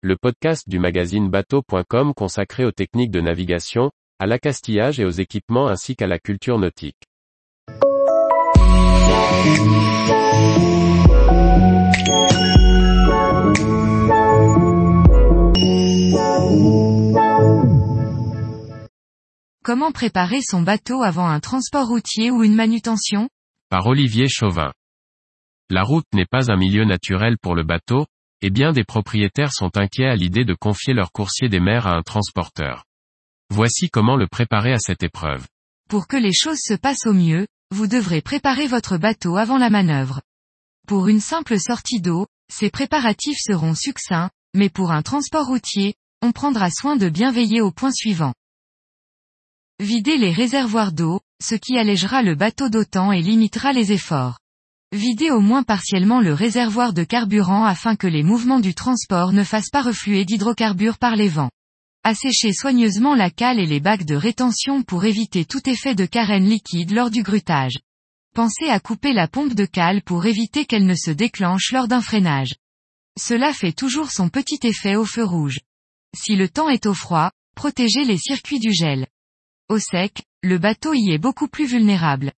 le podcast du magazine bateau.com consacré aux techniques de navigation, à l'accastillage et aux équipements ainsi qu'à la culture nautique. Comment préparer son bateau avant un transport routier ou une manutention? Par Olivier Chauvin. La route n'est pas un milieu naturel pour le bateau, et bien des propriétaires sont inquiets à l'idée de confier leur coursier des mers à un transporteur. Voici comment le préparer à cette épreuve. Pour que les choses se passent au mieux, vous devrez préparer votre bateau avant la manœuvre. Pour une simple sortie d'eau, ces préparatifs seront succincts, mais pour un transport routier, on prendra soin de bien veiller au point suivant. Vider les réservoirs d'eau, ce qui allégera le bateau d'autant et limitera les efforts. Videz au moins partiellement le réservoir de carburant afin que les mouvements du transport ne fassent pas refluer d'hydrocarbures par les vents. Asséchez soigneusement la cale et les bacs de rétention pour éviter tout effet de carène liquide lors du grutage. Pensez à couper la pompe de cale pour éviter qu'elle ne se déclenche lors d'un freinage. Cela fait toujours son petit effet au feu rouge. Si le temps est au froid, protégez les circuits du gel. Au sec, le bateau y est beaucoup plus vulnérable.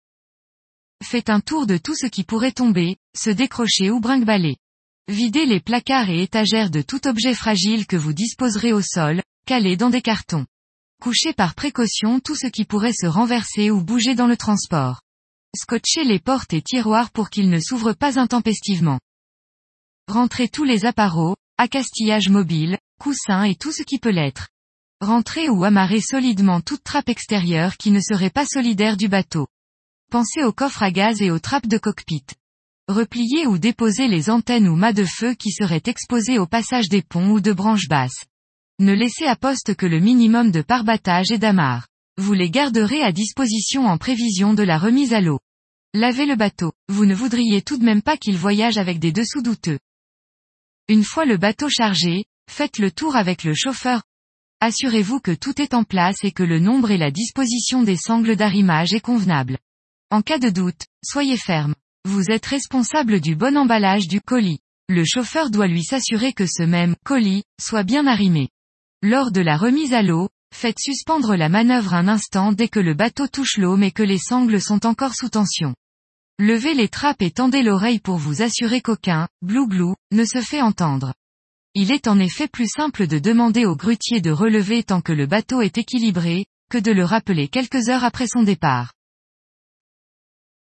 Faites un tour de tout ce qui pourrait tomber, se décrocher ou brinque-baller. Videz les placards et étagères de tout objet fragile que vous disposerez au sol, calé dans des cartons. Couchez par précaution tout ce qui pourrait se renverser ou bouger dans le transport. Scotchez les portes et tiroirs pour qu'ils ne s'ouvrent pas intempestivement. Rentrez tous les appareaux, accastillage mobile, coussins et tout ce qui peut l'être. Rentrez ou amarrez solidement toute trappe extérieure qui ne serait pas solidaire du bateau. Pensez aux coffres à gaz et aux trappes de cockpit. Repliez ou déposez les antennes ou mâts de feu qui seraient exposés au passage des ponts ou de branches basses. Ne laissez à poste que le minimum de parbattage et d'amarre. Vous les garderez à disposition en prévision de la remise à l'eau. Lavez le bateau, vous ne voudriez tout de même pas qu'il voyage avec des dessous douteux. Une fois le bateau chargé, faites le tour avec le chauffeur. Assurez-vous que tout est en place et que le nombre et la disposition des sangles d'arrimage est convenable. En cas de doute, soyez ferme. Vous êtes responsable du bon emballage du colis. Le chauffeur doit lui s'assurer que ce même colis soit bien arrimé. Lors de la remise à l'eau, faites suspendre la manœuvre un instant dès que le bateau touche l'eau mais que les sangles sont encore sous tension. Levez les trappes et tendez l'oreille pour vous assurer qu'aucun glou-glou ne se fait entendre. Il est en effet plus simple de demander au grutier de relever tant que le bateau est équilibré, que de le rappeler quelques heures après son départ.